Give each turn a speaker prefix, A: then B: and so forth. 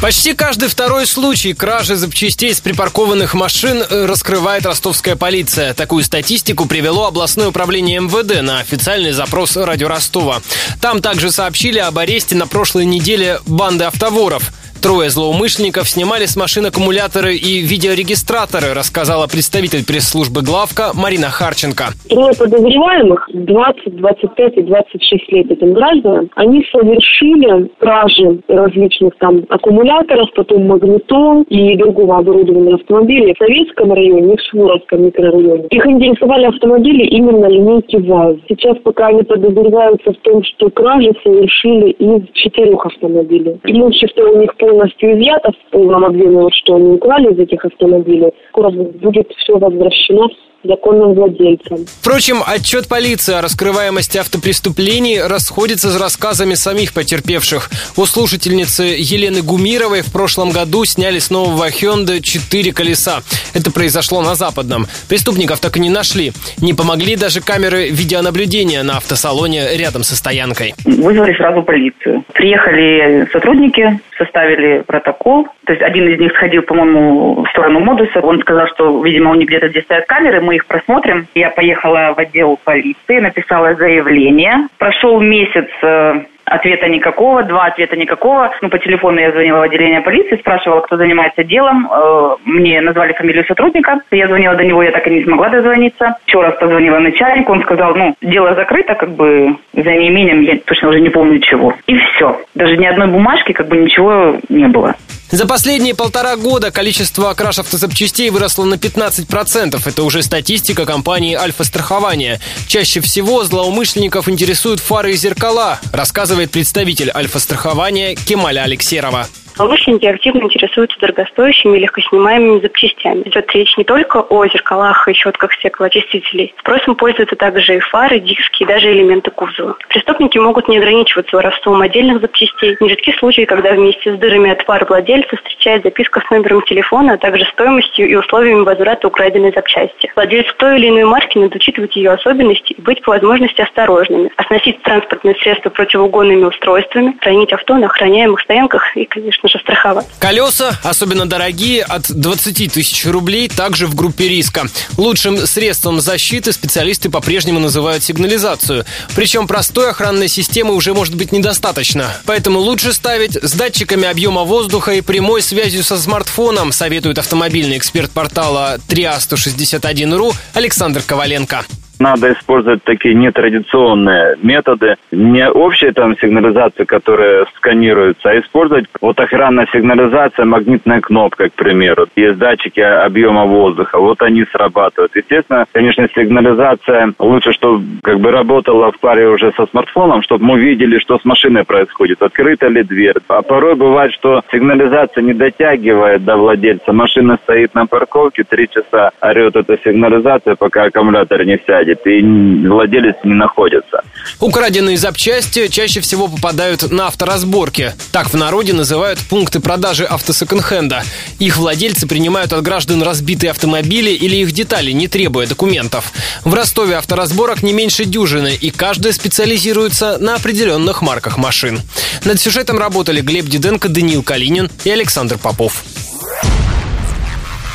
A: Почти каждый второй случай кражи запчастей с припаркованных машин э, раскрывает ростовская полиция. Такую статистику привело областное управление МВД на официальный запрос радио Ростова. Там также сообщили об аресте на прошлой неделе банды автоворов. Трое злоумышленников снимали с машин аккумуляторы и видеорегистраторы, рассказала представитель пресс-службы главка Марина Харченко.
B: Трое подозреваемых, 20, 25 и 26 лет этим гражданам, они совершили кражи различных там аккумуляторов, потом магнитол и другого оборудования автомобилей в Советском районе и в Швуровском микрорайоне. Их интересовали автомобили именно линейки ВАЗ. Сейчас пока они подозреваются в том, что кражи совершили из четырех автомобилей. Имущество у них по полностью изъято в полном объеме, вот что они украли из этих автомобилей. Скоро будет все возвращено законным владельцам.
A: Впрочем, отчет полиции о раскрываемости автопреступлений расходится с рассказами самих потерпевших. У слушательницы Елены Гумировой в прошлом году сняли с нового Hyundai четыре колеса. Это произошло на Западном. Преступников так и не нашли. Не помогли даже камеры видеонаблюдения на автосалоне рядом со стоянкой.
C: Вызвали сразу полицию. Приехали сотрудники, составили протокол. То есть один из них сходил, по-моему, в сторону модуса. Он сказал, что, видимо, у них где-то здесь стоят камеры, мы их просмотрим. Я поехала в отдел полиции, написала заявление. Прошел месяц э, Ответа никакого, два ответа никакого. Ну, по телефону я звонила в отделение полиции, спрашивала, кто занимается делом. Э, мне назвали фамилию сотрудника. Я звонила до него, я так и не смогла дозвониться. Еще раз позвонила начальнику, он сказал, ну, дело закрыто, как бы за неимением, я точно уже не помню чего. И все. Даже ни одной бумажки, как бы ничего не было.
A: За последние полтора года количество краж автозапчастей выросло на 15%. Это уже статистика компании «Альфа-страхование». Чаще всего злоумышленников интересуют фары и зеркала, рассказывает представитель «Альфа-страхования» Кемаля Алексерова.
D: Злоумышленники активно интересуются дорогостоящими и легкоснимаемыми запчастями. Идет речь не только о зеркалах и щетках стеклоочистителей. Спросом пользуются также и фары, диски и даже элементы кузова. Преступники могут не ограничиваться воровством отдельных запчастей. Нередки случаи, когда вместе с дырами от фар владельца встречает записка с номером телефона, а также стоимостью и условиями возврата украденной запчасти. Владельцу той или иной марки надо учитывать ее особенности и быть по возможности осторожными. Оснастить транспортные средства противоугонными устройствами, хранить авто на охраняемых стоянках и, конечно же, страховать.
A: Колеса, особенно дорогие, от 20 тысяч рублей, также в группе риска. Лучшим средством защиты специалисты по-прежнему называют сигнализацию. Причем простой охранной системы уже может быть недостаточно. Поэтому лучше ставить с датчиками объема воздуха и прямой связью со смартфоном, советует автомобильный эксперт портала TRIA161.ru Александр Коваленко
E: надо использовать такие нетрадиционные методы, не общая там сигнализация, которая сканируется, а использовать вот охранная сигнализация, магнитная кнопка, к примеру. Есть датчики объема воздуха, вот они срабатывают. Естественно, конечно, сигнализация лучше, чтобы как бы работала в паре уже со смартфоном, чтобы мы видели, что с машиной происходит, открыта ли дверь. А порой бывает, что сигнализация не дотягивает до владельца. Машина стоит на парковке, три часа орет эта сигнализация, пока аккумулятор не сядет едет, и владелец не находится.
A: Украденные запчасти чаще всего попадают на авторазборки. Так в народе называют пункты продажи автосеконд-хенда. Их владельцы принимают от граждан разбитые автомобили или их детали, не требуя документов. В Ростове авторазборок не меньше дюжины, и каждая специализируется на определенных марках машин. Над сюжетом работали Глеб Диденко, Даниил Калинин и Александр Попов.